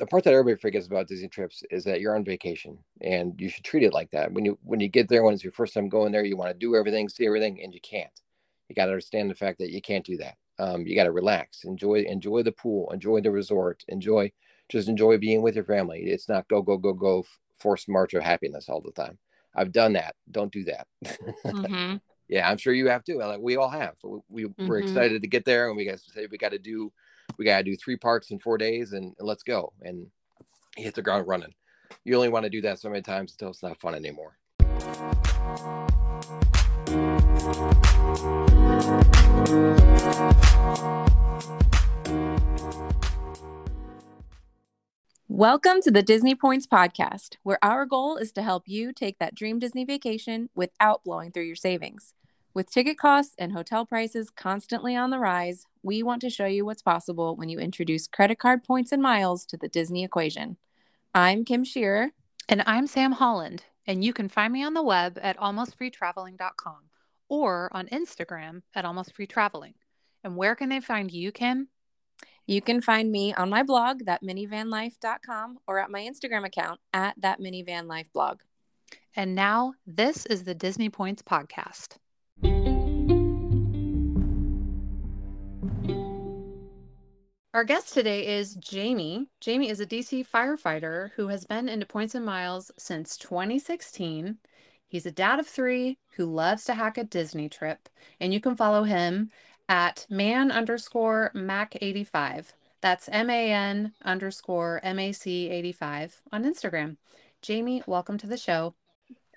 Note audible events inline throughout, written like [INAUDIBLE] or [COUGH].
the part that everybody forgets about Disney trips is that you're on vacation and you should treat it like that. When you when you get there, when it's your first time going there, you want to do everything, see everything, and you can't. You got to understand the fact that you can't do that. Um, you got to relax, enjoy enjoy the pool, enjoy the resort, enjoy just enjoy being with your family. It's not go go go go forced march of happiness all the time. I've done that. Don't do that. [LAUGHS] Mm-hmm. yeah, I'm sure you have too. Like we all have. We, we mm-hmm. we're excited to get there, and we got to say we got to do we got to do three parks in four days, and, let's go and hit the ground running. You only want to do that so many times until it's not fun anymore. Welcome to the Disney Points Podcast, where our goal is to help you take that dream Disney vacation without blowing through your savings. With ticket costs and hotel prices constantly on the rise, we want to show you what's possible when you introduce credit card points and miles to the Disney equation. I'm Kim Shearer. And I'm Sam Holland. And you can find me on the web at almostfreetraveling.com or on Instagram at almostfreetraveling. And where can they find you, Kim? You can find me on my blog, thatminivanlife.com, or at my Instagram account, at thatminivanlifeblog. And now, this is the Disney Points Podcast. Our guest today is Jamie. Jamie is a DC firefighter who has been into Points and Miles since 2016. He's a dad of three who loves to hack a Disney trip, and you can follow him at man underscore mac 85. That's M A N underscore M A C 85 on Instagram. Jamie, welcome to the show.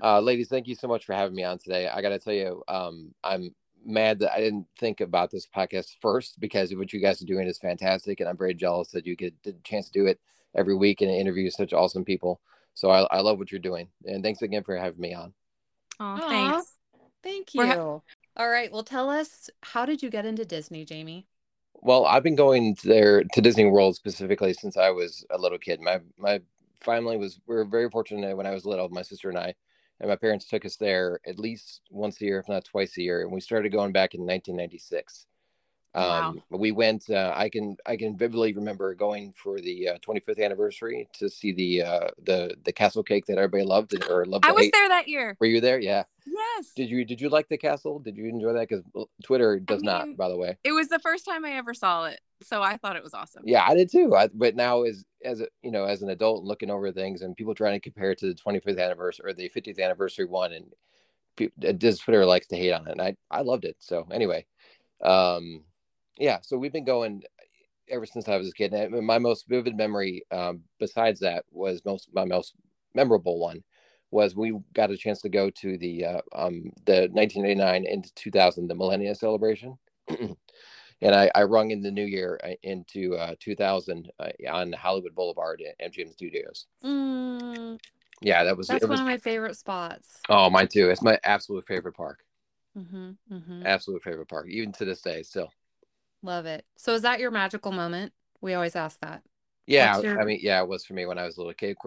Uh, ladies, thank you so much for having me on today. I got to tell you, um, I'm mad that I didn't think about this podcast first because what you guys are doing is fantastic. And I'm very jealous that you get the chance to do it every week and interview such awesome people. So I, I love what you're doing. And thanks again for having me on. Oh, thanks. Thank you. All right. Well, tell us how did you get into Disney, Jamie? Well, I've been going there to Disney World specifically since I was a little kid. My my family was we were very fortunate when I was little. My sister and I, and my parents took us there at least once a year, if not twice a year. And we started going back in 1996. Um, wow. we went. Uh, I can I can vividly remember going for the uh, 25th anniversary to see the uh, the the castle cake that everybody loved or loved. I was hate. there that year. Were you there? Yeah. Yes. Did you Did you like the castle? Did you enjoy that? Because Twitter does I mean, not, by the way. It was the first time I ever saw it, so I thought it was awesome. Yeah, I did too. I, but now, as as a, you know, as an adult looking over things and people trying to compare it to the 25th anniversary or the 50th anniversary one, and people, uh, Twitter likes to hate on it, and I I loved it. So anyway, um yeah, so we've been going ever since I was a kid. And my most vivid memory, um, besides that, was most my most memorable one was we got a chance to go to the uh, um, the 1989 into 2000 the Millennium Celebration, [CLEARS THROAT] and I, I rung in the new year uh, into uh, 2000 uh, on Hollywood Boulevard at MGM Studios. Mm, yeah, that was that's one was, of my favorite spots. Oh, mine too. It's my absolute favorite park. Mm-hmm, mm-hmm. Absolute favorite park, even to this day, still. Love it. So is that your magical moment? We always ask that. Yeah, your... I mean, yeah, it was for me when I was a little kid.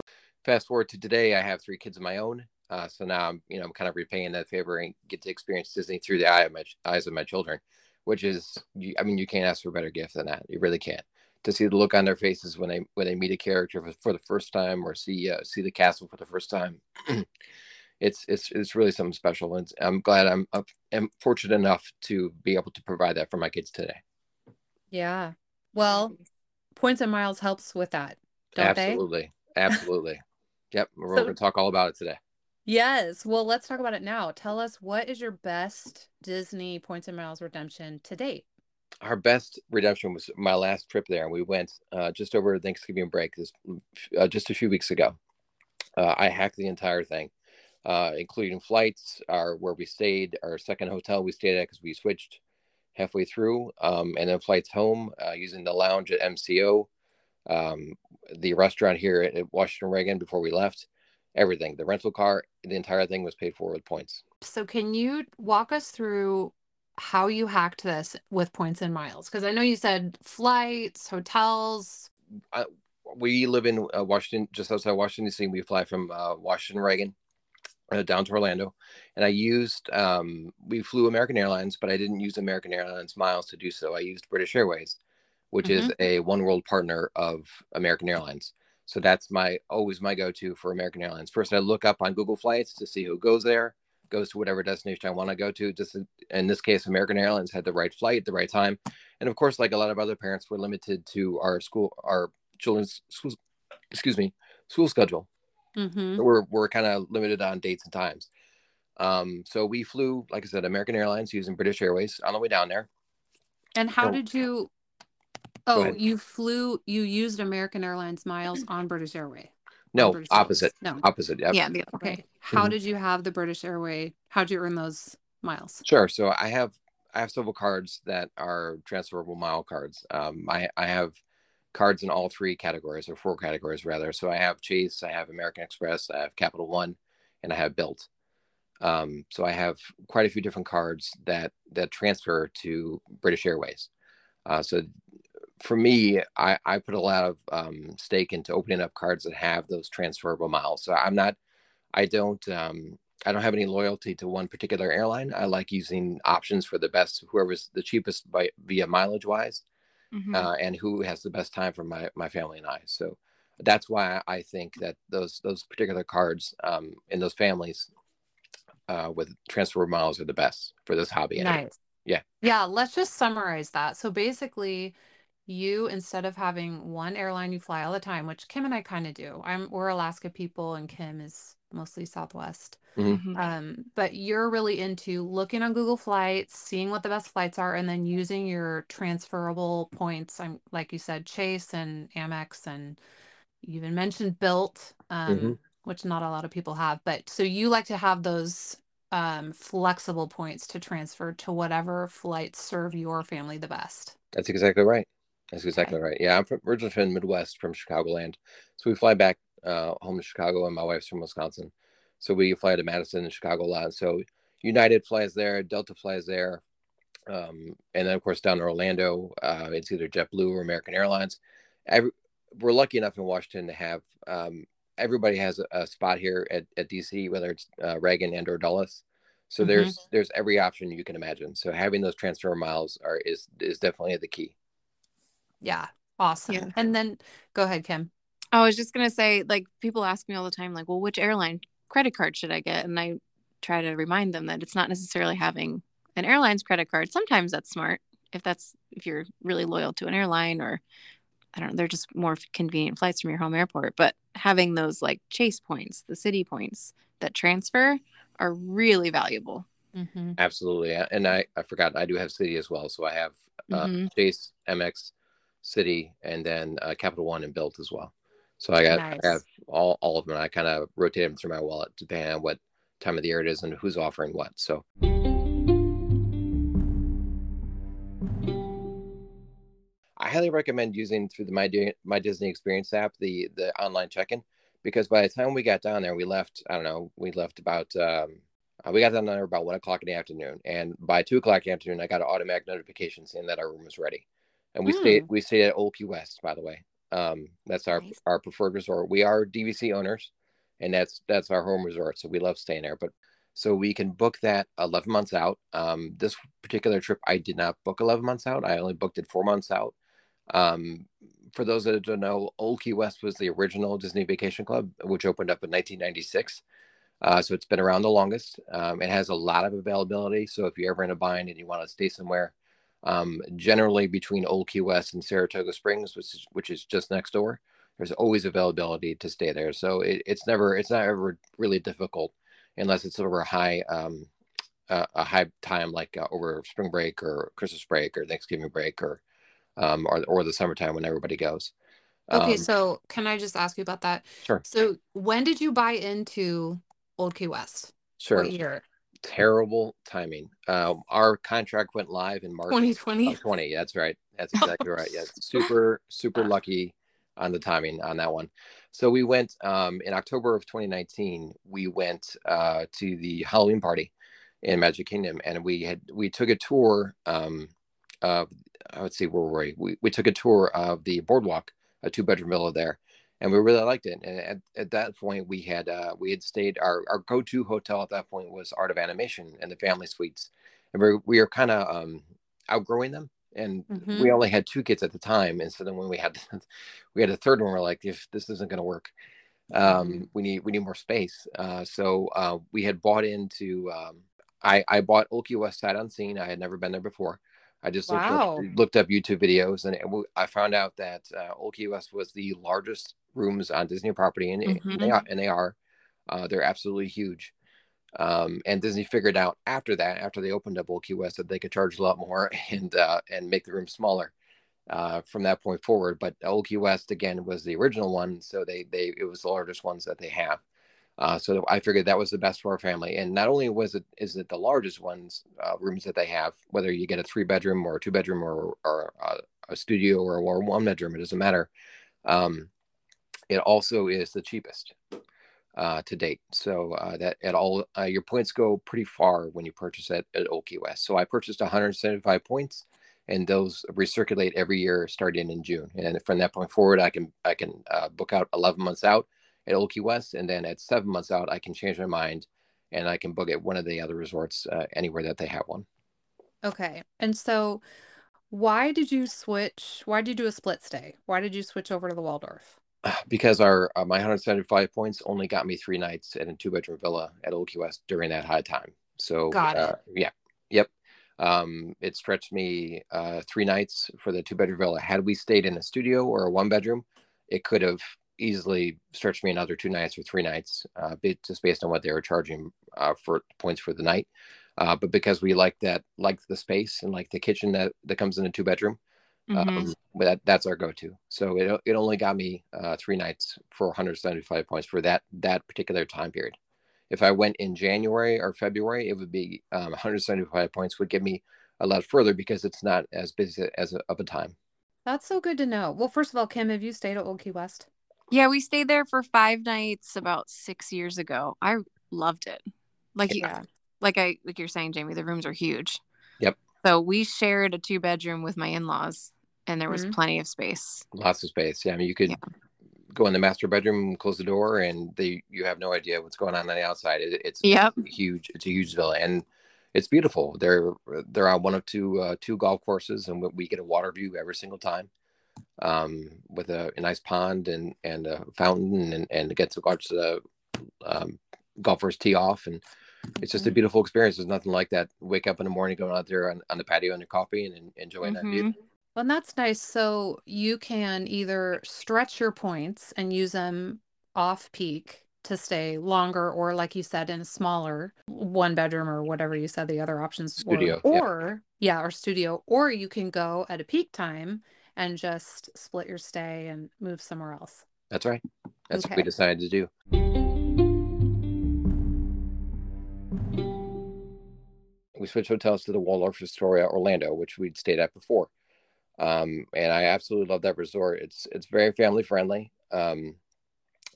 Fast forward to today, I have three kids of my own. Uh, so now I'm, you know, I'm kind of repaying that favor and get to experience Disney through the eye of my, eyes of my children, which is, I mean, you can't ask for a better gift than that. You really can't. To see the look on their faces when they when they meet a character for, for the first time or see uh, see the castle for the first time, [CLEARS THROAT] it's it's it's really something special. And I'm glad I'm I'm fortunate enough to be able to provide that for my kids today. Yeah. Well, points and miles helps with that, don't Absolutely. they? Absolutely. [LAUGHS] yep. We're so, going to talk all about it today. Yes. Well, let's talk about it now. Tell us what is your best Disney points and miles redemption to date? Our best redemption was my last trip there, and we went uh, just over Thanksgiving break this uh, just a few weeks ago. Uh, I hacked the entire thing, uh, including flights, our where we stayed, our second hotel we stayed at because we switched halfway through, um, and then flights home uh, using the lounge at MCO, um, the restaurant here at Washington Reagan before we left. Everything, the rental car, the entire thing was paid for with points. So, can you walk us through how you hacked this with points and miles? Because I know you said flights, hotels. I, we live in uh, Washington, just outside Washington D.C. We fly from uh, Washington Reagan uh, down to Orlando, and I used um, we flew American Airlines, but I didn't use American Airlines miles to do so. I used British Airways, which mm-hmm. is a oneworld partner of American Airlines. So that's my always my go-to for American Airlines. First, I look up on Google Flights to see who goes there, goes to whatever destination I want to go to. Just in this case, American Airlines had the right flight, the right time, and of course, like a lot of other parents, we're limited to our school, our children's school, excuse me, school schedule. Mm-hmm. We're we're kind of limited on dates and times. Um, so we flew, like I said, American Airlines using British Airways on the way down there. And how so, did you? Oh, you flew. You used American Airlines miles on British Airway. No, British opposite. Airways. No, opposite. Yep. Yeah. okay. How mm-hmm. did you have the British Airway? How did you earn those miles? Sure. So I have I have several cards that are transferable mile cards. Um, I I have cards in all three categories or four categories rather. So I have Chase, I have American Express, I have Capital One, and I have Bilt. Um, so I have quite a few different cards that that transfer to British Airways. Uh, so for me, I, I put a lot of um, stake into opening up cards that have those transferable miles. So I'm not, I don't, um, I don't have any loyalty to one particular airline. I like using options for the best, whoever's the cheapest by, via mileage wise, mm-hmm. uh, and who has the best time for my my family and I. So that's why I think that those those particular cards um, in those families uh, with transfer miles are the best for this hobby. Anyway. Nice. Yeah. Yeah. Let's just summarize that. So basically, you instead of having one airline you fly all the time, which Kim and I kind of do. I'm we're Alaska people, and Kim is mostly Southwest. Mm-hmm. mm-hmm. Um, but you're really into looking on Google Flights, seeing what the best flights are, and then using your transferable points. I'm like you said, Chase and Amex, and you even mentioned Bilt, Um, mm-hmm which not a lot of people have. But so you like to have those um, flexible points to transfer to whatever flights serve your family the best. That's exactly right. That's exactly okay. right. Yeah, I'm from, originally from Midwest, from Chicagoland. So we fly back uh, home to Chicago, and my wife's from Wisconsin. So we fly to Madison and Chicago a lot. So United flies there, Delta flies there, um, and then of course down to Orlando, uh, it's either JetBlue or American Airlines. Every, we're lucky enough in Washington to have um, everybody has a, a, spot here at, at DC, whether it's uh, Reagan and or Dulles. So mm-hmm. there's there's every option you can imagine. So having those transfer miles are is is definitely the key. Yeah, awesome. Yeah. And then go ahead, Kim. I was just gonna say, like people ask me all the time, like, well, which airline credit card should I get? And I try to remind them that it's not necessarily having an airline's credit card. Sometimes that's smart if that's if you're really loyal to an airline or I don't know, they're just more convenient flights from your home airport. But having those like chase points, the Citi points that transfer are really valuable. Mm-hmm. Absolutely. And I, I forgot, I do have Citi as well. So I have uh, mm-hmm. Chase, Amex, Citi, and then uh, Capital One and Bilt as well. So I got nice. I have all, all of them. I kind of rotate them through my wallet depending on what time of the year it is and who's offering what. So. I highly recommend using through the my my Disney Experience app the the online check-in because by the time we got down there, we left. I don't know, we left about um, uh, we got down there about one o'clock in the afternoon, and by two o'clock in the afternoon, I got an automatic notification saying that our room was ready. And we mm. stayed we stayed at Old Key West, by the way. Um, that's our nice. our preferred resort. We are DVC owners, and that's that's our home resort, so we love staying there. But so we can book that 11 months out. Um, this particular trip, I did not book 11 months out. I only booked it four months out um, for those that don't know, Old Key West was the original Disney Vacation Club, which opened up in 1996. Uh, so it's been around the longest. Um, it has a lot of availability. So if you're ever in a bind and you want to stay somewhere, um, generally between Old Key West and Saratoga Springs, which is, which is just next door, there's always availability to stay there. So it, it's never, it's not ever really difficult unless it's over a high, um, uh, a high time like uh, over spring break or Christmas break or Thanksgiving break or um, or, or the summertime when everybody goes. Okay, um, so can I just ask you about that? Sure. So when did you buy into Old Key West? Sure. What year? Terrible timing. Um, our contract went live in March 2020. 20. That's right. That's [LAUGHS] exactly right. Yeah, super super lucky on the timing on that one. So we went um, in October of 2019. We went uh, to the Halloween party in Magic Kingdom, and we had we took a tour um, of I would say where were we? we? We took a tour of the boardwalk, a two bedroom villa there, and we really liked it. And at, at that point, we had uh, we had stayed. Our our go to hotel at that point was Art of Animation and the Family Suites, and we we were kind of um, outgrowing them. and Mhm. we only had two kids at the time. And so then when we had [LAUGHS] we had a third one, we're like, if this isn't going to work, um, Mhm. we need we need more space. Uh, so uh, we had bought into. Um, I I bought Key West sight unseen. I had never been there before. I just looked, Wow. up, looked up YouTube videos and it, I found out that uh, Old Key West was the largest rooms on Disney property, and, and they are. And they are. Uh, they're absolutely huge. Um, and Disney figured out after that, after they opened up Old Key West, that they could charge a lot more [LAUGHS] and uh, and make the room smaller uh, from that point forward. But Old Key West again was the original one, so they they it was the largest ones that they have. Uh, so I figured that was the best for our family. And not only was it is it the largest ones uh, rooms that they have, whether you get a three bedroom or a two bedroom or or uh, a studio or, or one bedroom, it doesn't matter. Um, it also is the cheapest uh, to date. So uh, that at all uh, your points go pretty far when you purchase it at Key West. So I purchased 175 points, and those recirculate every year starting in June. And from that point forward, I can I can uh, book out 11 months out at West, and then at seven months out, I can change my mind and I can book at one of the other resorts uh, anywhere that they have one. Okay. And so why did you switch? Why did you do a split stay? Why did you switch over to the Waldorf? [SIGHS] Because our uh, my 175 points only got me three nights at a two bedroom villa at Old Key West during that high time. So uh, yeah, yep. Um, it stretched me uh, three nights for the two bedroom villa. Had we stayed in a studio or a one bedroom, it could have easily stretched me another two nights or three nights, uh, just based on what they were charging uh, for points for the night. Uh, but because we like that, like the space and like the kitchen that, that comes in a two bedroom, Mhm. um, but that, that's our go-to. So it, it only got me uh, three nights for 175 points for that that particular time period. If I went in January or February, it would be um, 175 points would get me a lot further because it's not as busy as a, of a time. That's so good to know. Well, first of all, Kim, have you stayed at Old Key West? Yeah, we stayed there for five nights about six years ago. I loved it. Like you, Yeah. like I like you're saying, Jamie, the rooms are huge. Yep. So we shared a two bedroom with my in laws, and there was Mhm. plenty of space. Lots of space. Yeah, I mean, you could Yeah. go in the master bedroom, close the door, and they you have no idea what's going on on the outside. It, it's Yep. huge. It's a huge villa, and it's beautiful. They're they're on one of two uh, two golf courses, and we- get a water view every single time, um, with a, a nice pond and and a fountain, and and get to watch the um, golfers tee off, and it's just a Mhm. beautiful experience. There's nothing like that. Wake up in the morning, going out there on, on the patio on your coffee, and, and enjoying that view. Well, and that's nice. So you can either stretch your points and use them off peak to stay longer, or like you said, in a smaller one bedroom or whatever you said the other options Studio, were. Or, yeah, or studio. Or you can go at a peak time and just split your stay and move somewhere else. That's right. That's what we decided to do. We switched hotels to the Waldorf Astoria Orlando, which we'd stayed at before. Um, and I absolutely love that resort. It's it's very family friendly. Um,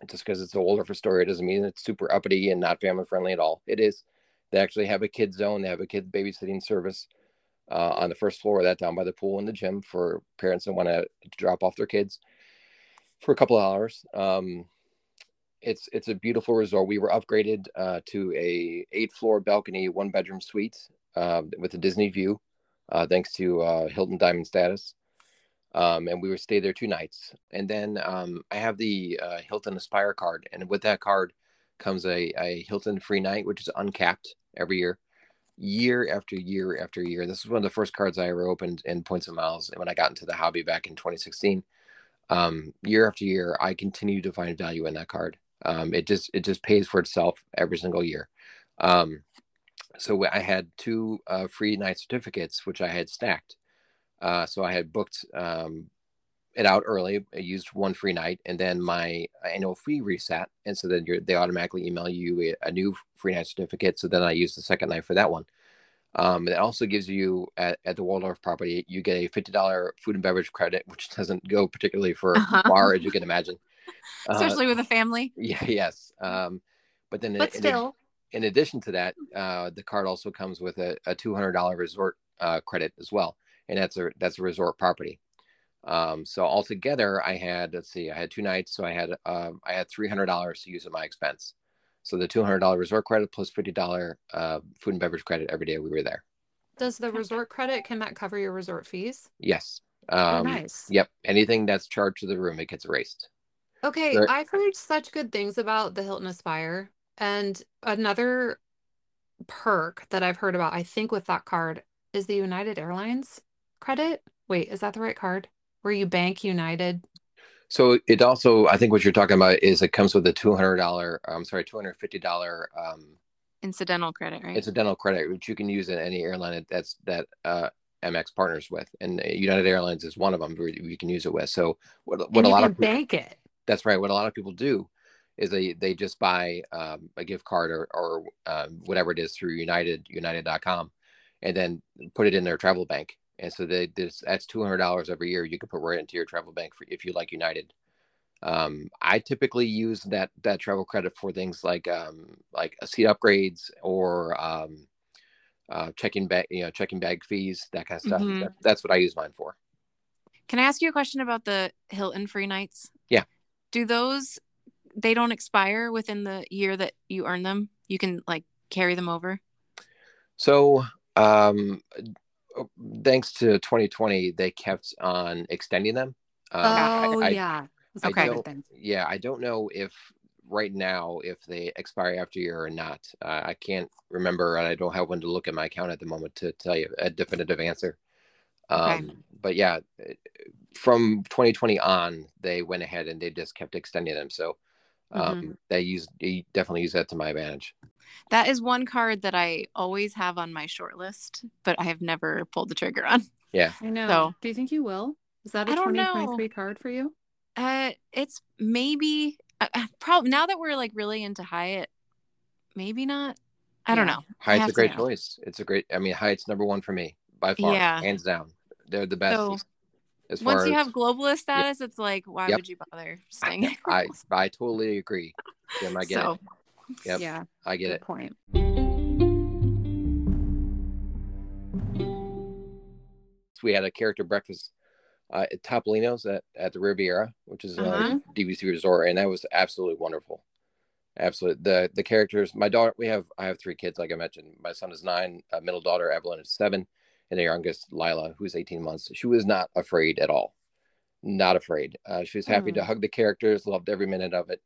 just because it's the Waldorf Astoria doesn't mean it's super uppity and not family friendly at all. It is. They actually have a kid zone. They have a kid babysitting service uh, on the first floor of that down by the pool and the gym for parents that want to drop off their kids for a couple of hours. Um, it's it's a beautiful resort. We were upgraded uh, to a eight floor balcony, one bedroom suite uh, with a Disney view, uh, thanks to uh, Hilton Diamond status. Um, and we were stay there two nights. And then um, I have the uh, Hilton Aspire card, and with that card comes a, a Hilton free night, which is uncapped every year, year after year after year. This is one of the first cards I ever opened in points and miles when I got into the hobby back in 2016. Um, year after year, I continue to find value in that card. Um, it just it just pays for itself every single year. Um, so I had two uh, free night certificates, which I had stacked. Uh, so I had booked um, it out early. I used one free night, and then my annual fee reset, and so then you're, they automatically email you a, a new free night certificate. So then I used the second night for that one. Um, it also gives you at, at the Waldorf property, you get a fifty dollar food and beverage credit, which doesn't go particularly for Uh-huh. far as you can imagine. [LAUGHS] Uh, Especially with a family. [LAUGHS] yeah, yes. Um, but then, But in, still, in addition to that, uh, the card also comes with a, a two hundred dollar resort uh, credit as well, and that's a that's a resort property. Um, so altogether, I had let's see, I had two nights, so I had um, I had three hundred dollars to use at my expense. So the two hundred dollar resort credit plus plus fifty dollar uh, food and beverage credit every day we were there. Does the resort credit can that cover your resort fees? Yes. Oh, Um, nice. Yep. Anything that's charged to the room, it gets erased. Okay, There- I've heard such good things about the Hilton Aspire. And another perk that I've heard about, I think, with that card is the United Airlines credit. Wait, is that the right card? Where you bank United? So it also, I think what you're talking about is it comes with a two hundred dollar, I'm sorry, two hundred fifty dollar um, Incidental credit, right? incidental credit, which you can use in any airline that- that's that uh, Amex partners with, and United Airlines is one of them where you can use it with. So what what a lot of bank it. that's right. What a lot of people do is they they just buy um, a gift card or or um, whatever it is through United United.com, and then put it in their travel bank. And so they this that's two hundred dollars every year. You can put right into your travel bank for if you like United. Um, I typically use that that travel credit for things like um, like seat upgrades or um, uh, checking bag you know checking bag fees that kind of stuff. Mhm. That, that's what I use mine for. Can I ask you a question about the Hilton free nights? Yeah. Do those they don't expire within the year that you earn them? You can like carry them over? So, um, thanks to 2020, they kept on extending them. Um, Oh, I- yeah. That's Okay. yeah, I don't know if right now if they expire after year or not. Uh, I can't remember, and I don't have one to look at my account at the moment to tell you a definitive answer. Okay. Um, But yeah, from 2020 on, they went ahead and they just kept extending them. So um, they use they definitely use that to my advantage. That is one card that I always have on my short list, but I have never pulled the trigger on. Yeah. I know. So- Do you think you will? Is that a don't know. 2023 card for you? Uh, it's maybe uh, probably now that we're like really into Hyatt, maybe not. I don't know. I Hyatt's a great choice. It's a great. I mean, Hyatt's number one for me by far, Yeah. hands down. They're the best. So, as Once you as, have globalist status, it's like, why Yep. would you bother staying? [LAUGHS] at I Globalist? [LAUGHS] I totally agree. Jim, I get so, it. Yep. Yeah. I get it. point. So we had a character breakfast uh, at Topolino's at, at the Riviera, which is Uh-huh. a DVC resort, and that was absolutely wonderful. Absolutely, the the characters. My daughter, we have I have three kids, like I mentioned. My son is nine, uh, middle daughter Evelyn is seven, and the youngest Lila, who's eighteen months. She was not afraid at all, not afraid. Uh, she was happy to Mm. hug the characters, loved every minute of it.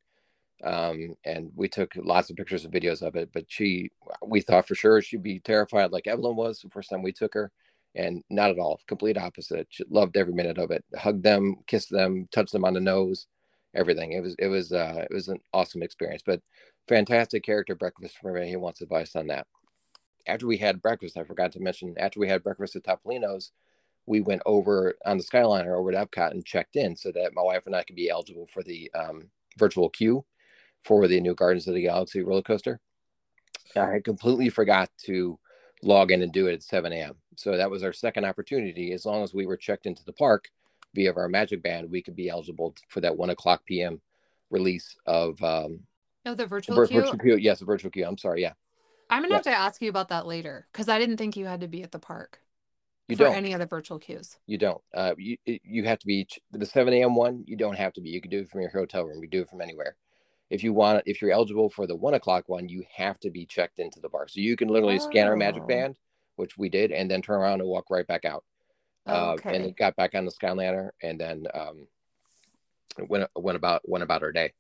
Um, and we took lots of pictures and videos of it. But she, we thought for sure she'd be terrified, like Evelyn was the first time we took her and not at all complete opposite she loved every minute of it hugged them kissed them touched them on the nose everything it was it was uh it was an awesome experience but fantastic character breakfast for me. He wants advice on that after we had breakfast i forgot to mention after we had breakfast at topolino's we went over on the skyliner over to epcot and checked in so that my wife and i could be eligible for the um, virtual queue for the new guardians of the galaxy roller coaster i had completely forgot to log in and do it at 7 a.m. So that was our second opportunity. As long as we were checked into the park via our Magic Band, we could be eligible for that one o'clock p.m. release of um, Oh, the virtual vir- queue. virtual queue. Yes, the virtual queue. I'm sorry. Yeah, I'm gonna Yeah. have to ask you about that later because I didn't think you had to be at the park you for don't. any other virtual queues. You don't. Uh, you you have to be the 7 a.m. one. You don't have to be. You can do it from your hotel room. You do it from anywhere. If you want, if you're eligible for the one o'clock one, you have to be checked into the bar. So you can literally scan our Magic Oh. Band, which we did, and then turn around and walk right back out. Uh, and it got back on the Skyliner, and then um, went went about went about our day.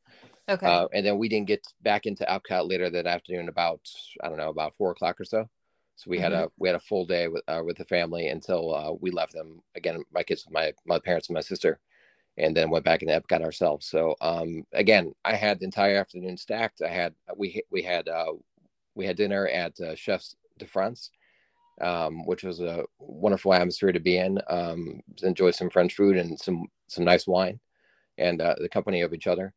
Okay. Uh, and then we didn't get back into Epcot later that afternoon, about I don't know, about four o'clock or so. So we had a we had a full day with uh, with the family until uh, we left them again. My kids, my my parents, and my sister, and then went back into Epcot ourselves. So um, again, I had the entire afternoon stacked. I had we we had uh, we had dinner at uh, Chefs de France, um, which was a wonderful atmosphere to be in. Um, enjoy some French food and some some nice wine, and uh, the company of each other.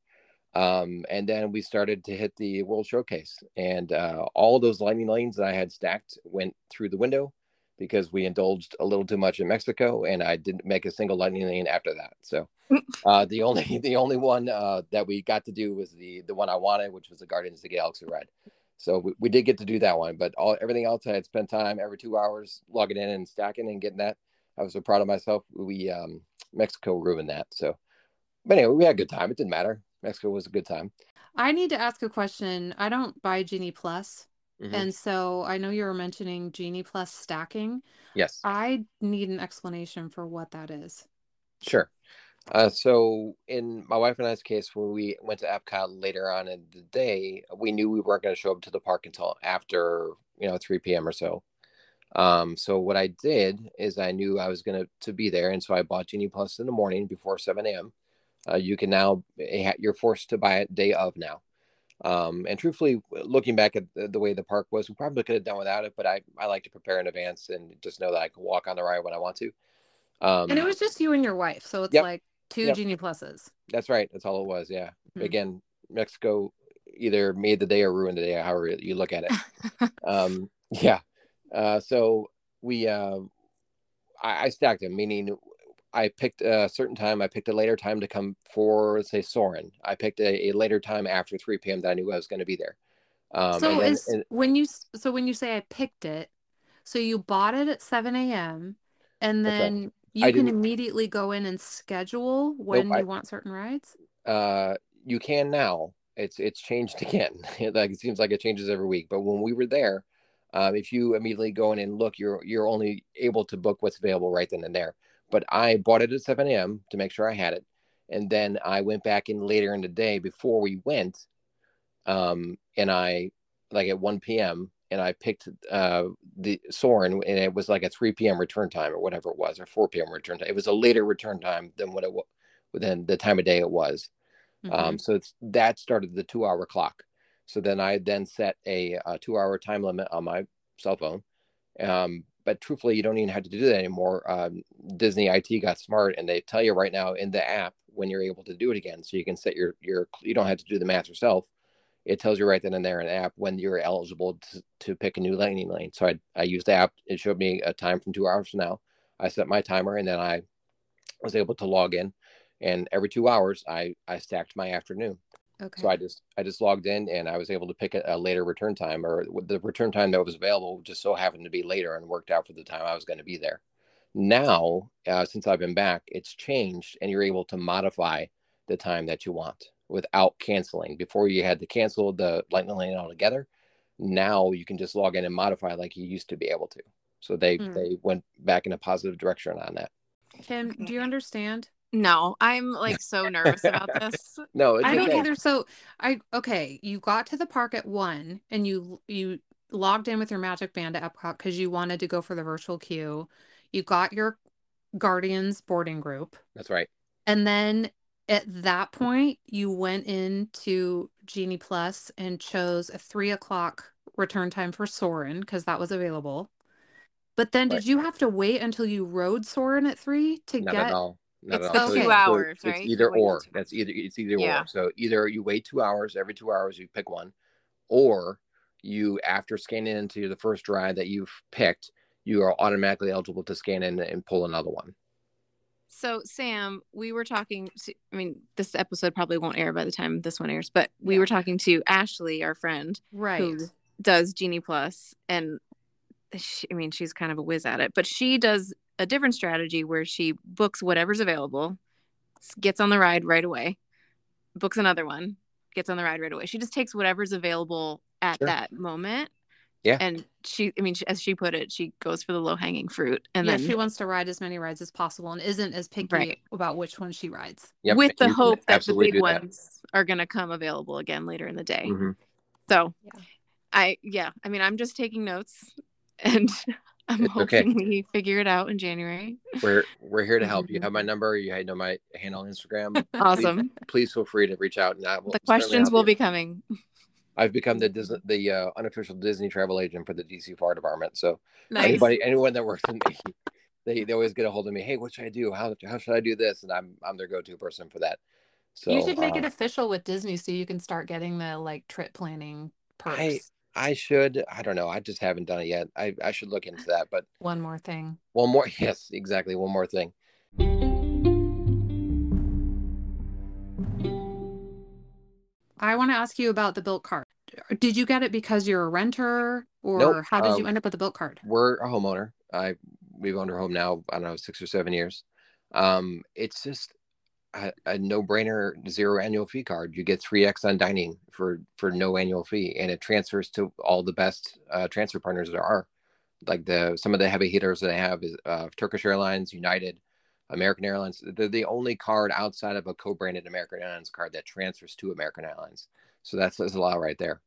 Um, and then we started to hit the World Showcase, and uh, all those lightning lanes that I had stacked went through the window because we indulged a little too much in Mexico, and I didn't make a single lightning lane after that. So [LAUGHS] uh, the only [LAUGHS] the only one uh, that we got to do was the the one I wanted, which was the Guardians of the Galaxy ride. So we, we did get to do that one, but all everything else I had spent time every two hours logging in and stacking and getting that. I was so proud of myself. We um, Mexico ruined that. So, but anyway, we had a good time. It didn't matter. Mexico was a good time. I need to ask a question. I don't buy Genie Plus. Mhm. And so I know you were mentioning Genie Plus stacking. Yes. I need an explanation for what that is. Sure. Uh, so in my wife and I's case, when we went to Epcot later on in the day, we knew we weren't going to show up to the park until after you know 3 p.m. or so. Um, so what I did is I knew I was going to to be there, and so I bought Genie Plus in the morning before 7 a.m. Uh, you can now eh, you're forced to buy it day of now. Um, and truthfully, looking back at the, the way the park was, we probably could have done without it, but I, I like to prepare in advance and just know that I can walk on the ride when I want to. Um, And it was just you and your wife. So it's Yep. like two Yep. Genie Pluses. That's right. That's all it was. Yeah. Mhm. Again, Mexico either made the day or ruined the day, however you look at it. [LAUGHS] um, yeah. Uh, so we, uh, I, I stacked them, meaning I picked a certain time. I picked a later time to come for, say, Soarin'. I picked a, a later time after 3 p.m. that I knew I was going to be there. Um, so then- is and- when you so when you say I picked it, so you bought it at 7 a.m. and That's right. then you I can immediately go in and schedule when I- you want certain rides. uh you can now it's it's changed [LAUGHS] again like it seems like it changes every week but when we were there um, if you immediately go in and look you're you're only able to book what's available right then and there but i bought it at 7 a.m to make sure i had it and then i went back in later in the day before we went um and i like at 1 p.m and i picked uh the Soarin' and it was like a 3 p.m return time or whatever it was or 4 p.m return time it was a later return time than what it was than the time of day it was Mhm. um, so it's that started the two hour clock. So then I then set a, a two hour time limit on my cell phone. Um, but truthfully, you don't even have to do that anymore. Um, Disney IT got smart and they tell you right now in the app when you're able to do it again. So you can set your, your you don't have to do the math yourself. It tells you right then and there in the app when you're eligible to, to pick a new lightning lane. So I, I used the app. It showed me a time from two hours from now. I set my timer and then I was able to log in. And every two hours, I, I stacked my afternoon. Okay. So I just I just logged in and I was able to pick a, a later return time or the return time that was available just so happened to be later and worked out for the time I was going to be there. Now, uh, since I've been back, it's changed and you're able to modify the time that you want without canceling. Before you had to cancel the lightning lane altogether. Now you can just log in and modify like you used to be able to. So they Hmm. they went back in a positive direction on that. Kim, do you understand? No, I'm like so nervous about [LAUGHS] this. No, it's I don't okay. either. So I okay, you got to the park at one and you you logged in with your Magic Band at Epcot because you wanted to go for the virtual queue. You got your Guardians boarding group, That's right. and then at that point you went into Genie Plus and chose a three o'clock return time for Soarin' because that was available. But then Right. did you have to wait until you rode Soarin' at three to Not get at all. Not It's at the two it's- hours, it's right? either or. two That's either it's either Yeah. or. So either you wait two hours every two hours, you pick one, or you after scanning into the first ride that you've picked, you are automatically eligible to scan in and pull another one. So, Sam, we were talking. To, I mean, this episode probably won't air by the time this one airs, but we Yeah. were talking to Ashley, our friend, right? who does Genie Plus, and she, I mean, she's kind of a whiz at it, but she does a different strategy where she books whatever's available, gets on the ride right away, books another one, gets on the ride right away. She just takes whatever's available at Sure. that moment. Yeah. And she, I mean, she, as she put it, she goes for the low hanging fruit, and yeah, then she wants to ride as many rides as possible and isn't as picky Right. about which one she rides. Yep, with the you hope that the big that. ones are going to come available again later in the day. Mhm. So, Yeah. I yeah, I mean, I'm just taking notes, and [LAUGHS] I'm It's okay. hoping we figure it out in January. We're we're here to help. You have my [LAUGHS] number. You know my handle on Instagram. [LAUGHS] Awesome. Please feel free to reach out, and I will. the questions will you. be coming. I've become the Disney, the uh, unofficial Disney travel agent for the DC Fire Department. So Nice. anybody, anyone that works [LAUGHS] with me, they, they always get a hold of me. Hey, what should I do? How how should I do this? And I'm I'm their go to person for that. So you should make uh, it official with Disney so you can start getting the like trip planning perks. I- I should. I don't know. I just haven't done it yet. I I should look into that. But One more thing. one more. [LAUGHS] Yes, exactly. One more thing. I want to ask you about the Bilt card. Did you get it because you're a renter or Nope, how did you um, end up with the Bilt card? We're a homeowner. I we've owned our home now. I don't know six or seven years. Um, it's just a, a no-brainer zero annual fee card. You get three X on dining for for no annual fee, and it transfers to all the best uh, transfer partners there are. Like the some of the heavy hitters that I have is uh, Turkish Airlines, United, American Airlines. They're the only card outside of a co-branded American Airlines card that transfers to American Airlines. So that's, says a lot right there.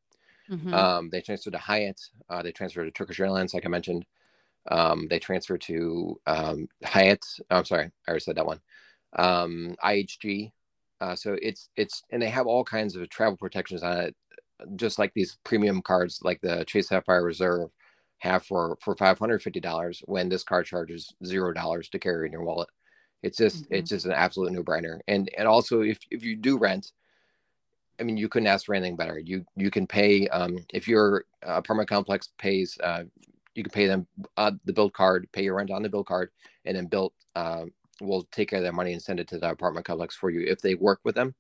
Mm-hmm. Um, they transfer to Hyatt. Uh, they transfer to Turkish Airlines, like I mentioned. Um, they transfer to um, Hyatt. Oh, I'm sorry, I already said that one um, IHG. Uh, so it's it's and they have all kinds of travel protections on it, just like these premium cards, like the Chase Sapphire Reserve have for for five hundred fifty dollars. When this card charges zero dollars to carry in your wallet, it's just mm-hmm. it's just an absolute no brainer. And and also if if you do rent, I mean you couldn't ask for anything better. You you can pay um, if your apartment complex pays. Uh, you can pay them uh, the Bilt card, pay your rent on the Bilt card, and then Bilt um, will take care of that money and send it to the apartment complex for you if they work with them.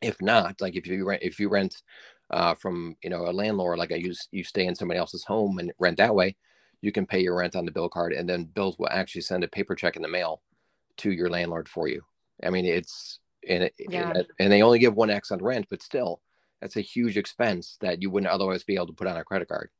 If not, like if you rent if you rent uh, from you know a landlord, like I use you stay in somebody else's home and rent that way, you can pay your rent on the Bilt card, and then bills will actually send a paper check in the mail to your landlord for you. I mean, it's and it, yeah. and they only give one X on rent, but still, that's a huge expense that you wouldn't otherwise be able to put on a credit card.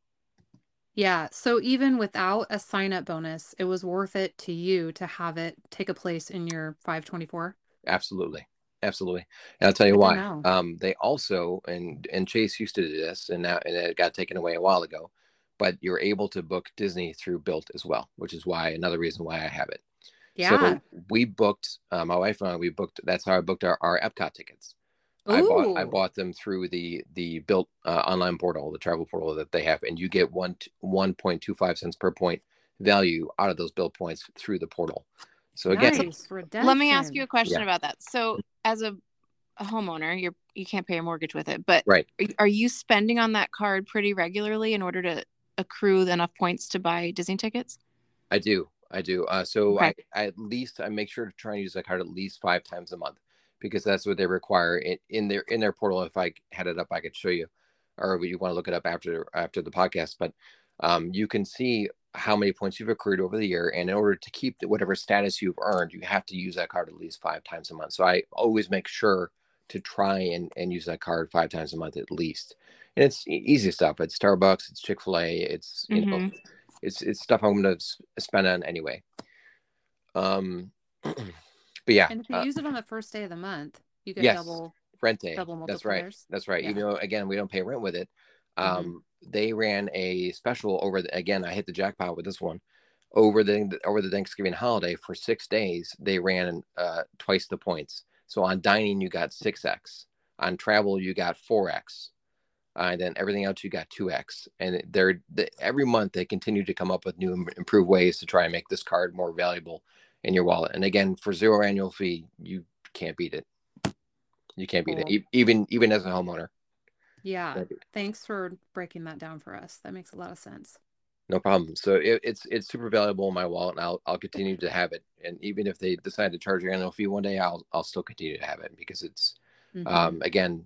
Yeah. So even without a sign up bonus, it was worth it to you to have it take a place in your 524. Absolutely. Absolutely. And I'll tell you why. Um, they also, and, and Chase used to do this and now, and it got taken away a while ago, but you're able to book Disney through Bilt as well, which is why another reason why I have it. Yeah. So we booked, uh, my wife and I, we booked, that's how I booked our, our Epcot tickets. I bought I bought them through the the Bilt uh, online portal, the travel portal that they have, and you get one one point two five cents per point value out of those Bilt points through the portal. So again, nice. let me ask you a question yeah. about that. So as a, a homeowner, you're you can't pay a mortgage with it, but right, are, are you spending on that card pretty regularly in order to accrue enough points to buy Disney tickets? I do, I do. Uh, so okay. I, I at least I make sure to try and use that card at least five times a month because that's what they require in, in their in their portal. If I had it up, I could show you, or you want to look it up after after the podcast. But um, you can see how many points you've accrued over the year, and in order to keep whatever status you've earned, you have to use that card at least five times a month. So I always make sure to try and, and use that card five times a month at least. And it's easy stuff. It's Starbucks, it's Chick Fil A, it's you mm-hmm. know, it's it's stuff I'm going to spend on anyway. Um. [CLEARS THROAT] But yeah, and if you uh, use it on the first day of the month, you get yes, double rent day. Double That's right. That's right. Yeah. Even though again we don't pay rent with it, mm-hmm. um, mm-hmm. they ran a special over the again. I hit the jackpot with this one over the over the Thanksgiving holiday for six days. They ran uh, twice the points. So on dining you got six x. On travel you got four x. Uh, and then everything else you got 2x and they're the, every month they continue to come up with new improved ways to try and make this card more valuable in your wallet. And again, for zero annual fee, you can't beat it. You can't beat cool. it, even even as a homeowner. Yeah. Thanks for breaking that down for us. That makes a lot of sense. No problem. So it, it's it's super valuable in my wallet, and I'll I'll continue to have it. And even if they decide to charge your annual fee one day, I'll I'll still continue to have it because it's mm-hmm. um, again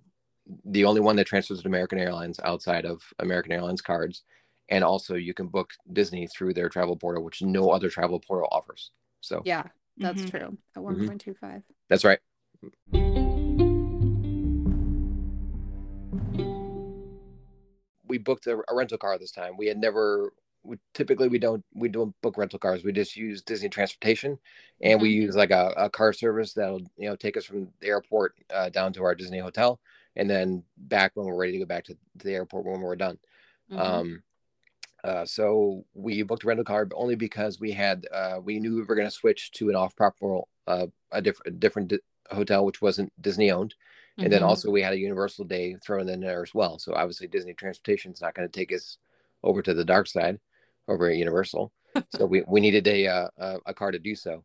the only one that transfers to American Airlines outside of American Airlines cards, and also you can book Disney through their travel portal, which no other travel portal offers. So yeah, that's mm-hmm. true. At one point two five. That's right. We booked a, a, rental car this time. We had never. We, typically we don't we don't book rental cars. We just use Disney Transportation, and mm-hmm. we use like a, a, car service that'll you know take us from the airport uh, down to our Disney hotel, and then back when we're ready to go back to, to the airport when we're done. Mm-hmm. Um, uh, so we booked a rental car but only because we had uh, we knew we were going to switch to an off-proper uh, a different different di- hotel which wasn't Disney owned, and mm-hmm. then also we had a Universal day thrown in there as well. So obviously Disney Transportation is not going to take us over to the dark side over at Universal. [LAUGHS] so we, we needed a, uh, a, a car to do so.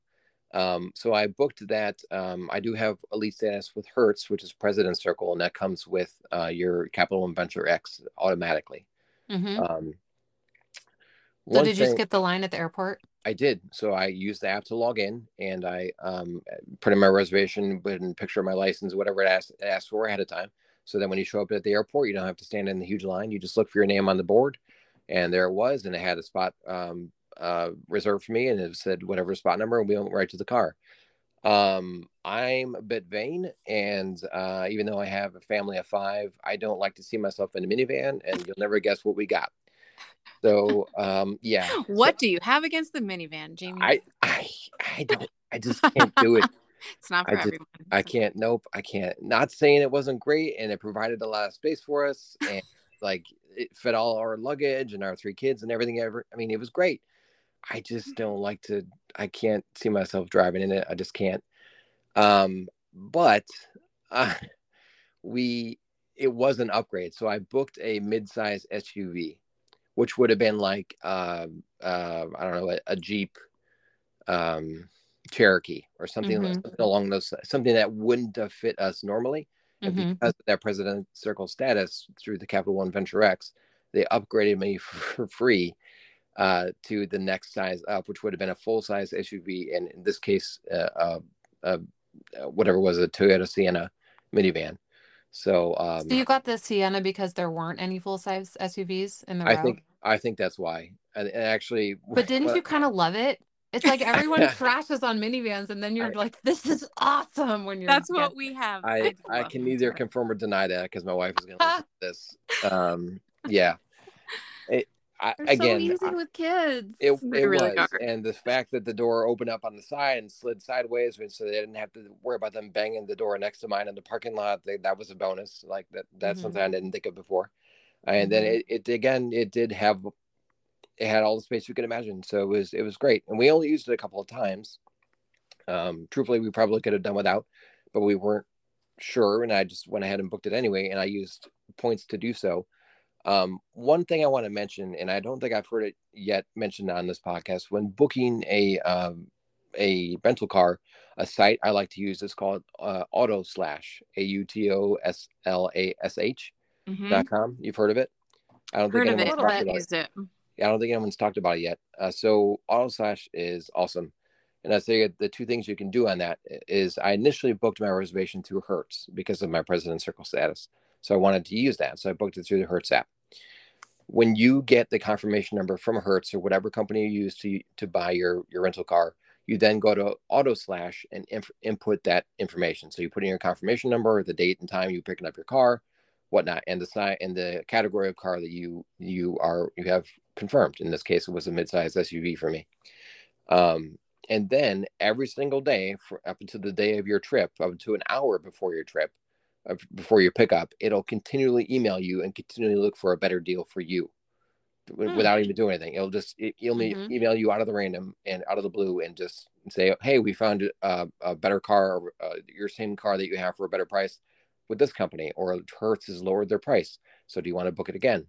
Um, so I booked that. Um, I do have elite status with Hertz, which is President Circle, and that comes with uh, your Capital One Venture X automatically. Mm-hmm. Um, so did you thing, skip the line at the airport? I did. So I used the app to log in and I um, put in my reservation, put in a picture of my license, whatever it asked, it asked for ahead of time. So then when you show up at the airport, you don't have to stand in the huge line. You just look for your name on the board. And there it was. And it had a spot um, uh, reserved for me and it said whatever spot number and we went right to the car. Um, I'm a bit vain, and uh, even though I have a family of five, I don't like to see myself in a minivan, and you'll never guess what we got. So, um, yeah. [LAUGHS] What So do you have against the minivan, Jamie? I, I, I don't. I just [LAUGHS] can't do it. it's not I for just- everyone. I can't. Nope. I can't. Not saying it wasn't great, and it provided a lot of space for us, and like it fit all our luggage and our three kids and everything. Ever. I mean, it was great. I just don't like to. I can't see myself driving in it. I just can't. Um, but uh, [LAUGHS] we it was an upgrade, so I booked a mid-size SUV, which would have been like uh, uh, I don't know a, a Jeep, um, Cherokee or something, Mhm. something along those something that wouldn't have fit us normally. And Mhm. because of that president circle status through the Capital One Venture X, they upgraded me [LAUGHS] for free uh, to the next size up, which would have been a full size SUV, and in this case, uh, uh, uh, whatever was a Toyota Sienna minivan. So, um, So you got the Sienna because there weren't any full size SUVs in the row. Think I think that's why. And, and actually, [LAUGHS] But didn't well, you kind of love it? It's like everyone [LAUGHS] crashes on minivans, and then you're I- like, "This is awesome!" When you're That's what we have. I I love can it. neither confirm or deny that because my wife is going [LAUGHS] to listen this. Um, yeah. It, I, They're again, so easy I- with kids. it, it really was, are. and the fact that the door opened up on the side and slid sideways, so they didn't have to worry about them banging the door next to mine in the parking lot. They, that was a bonus. Like that, that's Mhm. something I didn't think of before. And then Mhm. it, it again, it did have, it had all the space you could imagine. So it was, it was great. And we only used it a couple of times. Um, truthfully, we probably could have done without, but we weren't sure. And I just went ahead and booked it anyway. And I used points to do so. Um, one thing I want to mention, and I don't think I've heard it yet mentioned on this podcast, when booking a um, a rental car, a site I like to use is called uh, Auto Slash, A U T O S L A S H Mhm. dot com. You've heard of it? I don't Heard think anyone's talked about it. It. Yeah, I don't think anyone's talked about it yet. Uh, so Auto Slash is awesome. And I say the two things you can do on that is I initially booked my reservation through Hertz because of my President Circle status. So I wanted to use that. So I booked it through the Hertz app. When you get the confirmation number from Hertz or whatever company you use to to buy your your rental car, you then go to Auto Slash and inf- input that information. So you put in your confirmation number, the date and time you picking up your car, whatnot, and the size and the category of car that you you are you have confirmed. In this case, it was a midsize SUV for me. Um, and then every single day, for up until the day of your trip, up to an hour before your trip, uh, before your pickup, it'll continually email you and continually look for a better deal for you Hmm. without even doing anything. It'll just it, it'll me- Mhm. email you out of the random and out of the blue and just say, "Hey, we found uh, a better car, uh, your same car that you have for a better price with this company, or Hertz has lowered their price. So do you want to book it again?"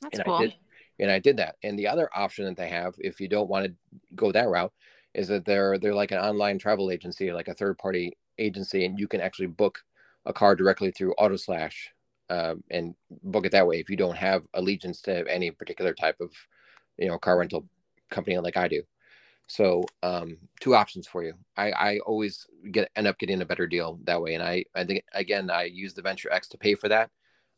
That's and cool. I did, and I did that. And the other option that they have, if you don't want to go that route, is that they're they're like an online travel agency, like a third party agency, and you can actually book a car directly through AutoSlash um, and book it that way. If you don't have allegiance to any particular type of, you know, car rental company like I do. So um, two options for you. I, I always get end up getting a better deal that way, and I I think again I used the Venture X to pay for that.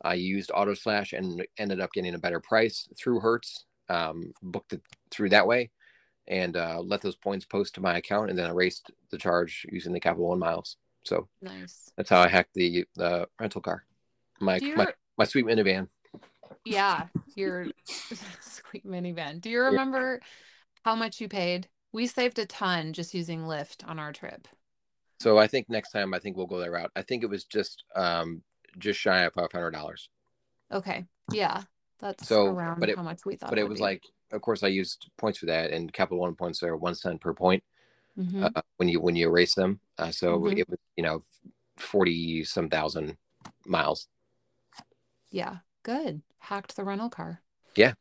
I used AutoSlash and ended up getting a better price through Hertz. Um, booked it through that way, and uh, let those points post to my account, and then erased the charge using the Capital One miles. So nice. that's how I hacked the the rental car. My you my, my sweet minivan. Yeah, your [LAUGHS] sweet minivan. Do you remember how much you paid? We saved a ton just using Lyft on our trip. So I think next time I think we'll go that route. I think it was just um just shy of five hundred dollars. Okay. Yeah. That's So, around but it- how much we thought But it would was be. like, of course, I used points for that, and Capital One points are one cent per point Mhm. uh, when you when you erase them. Uh, so Mhm. it was you know forty some thousand miles. yeah. Good. Hacked the rental car. Yeah.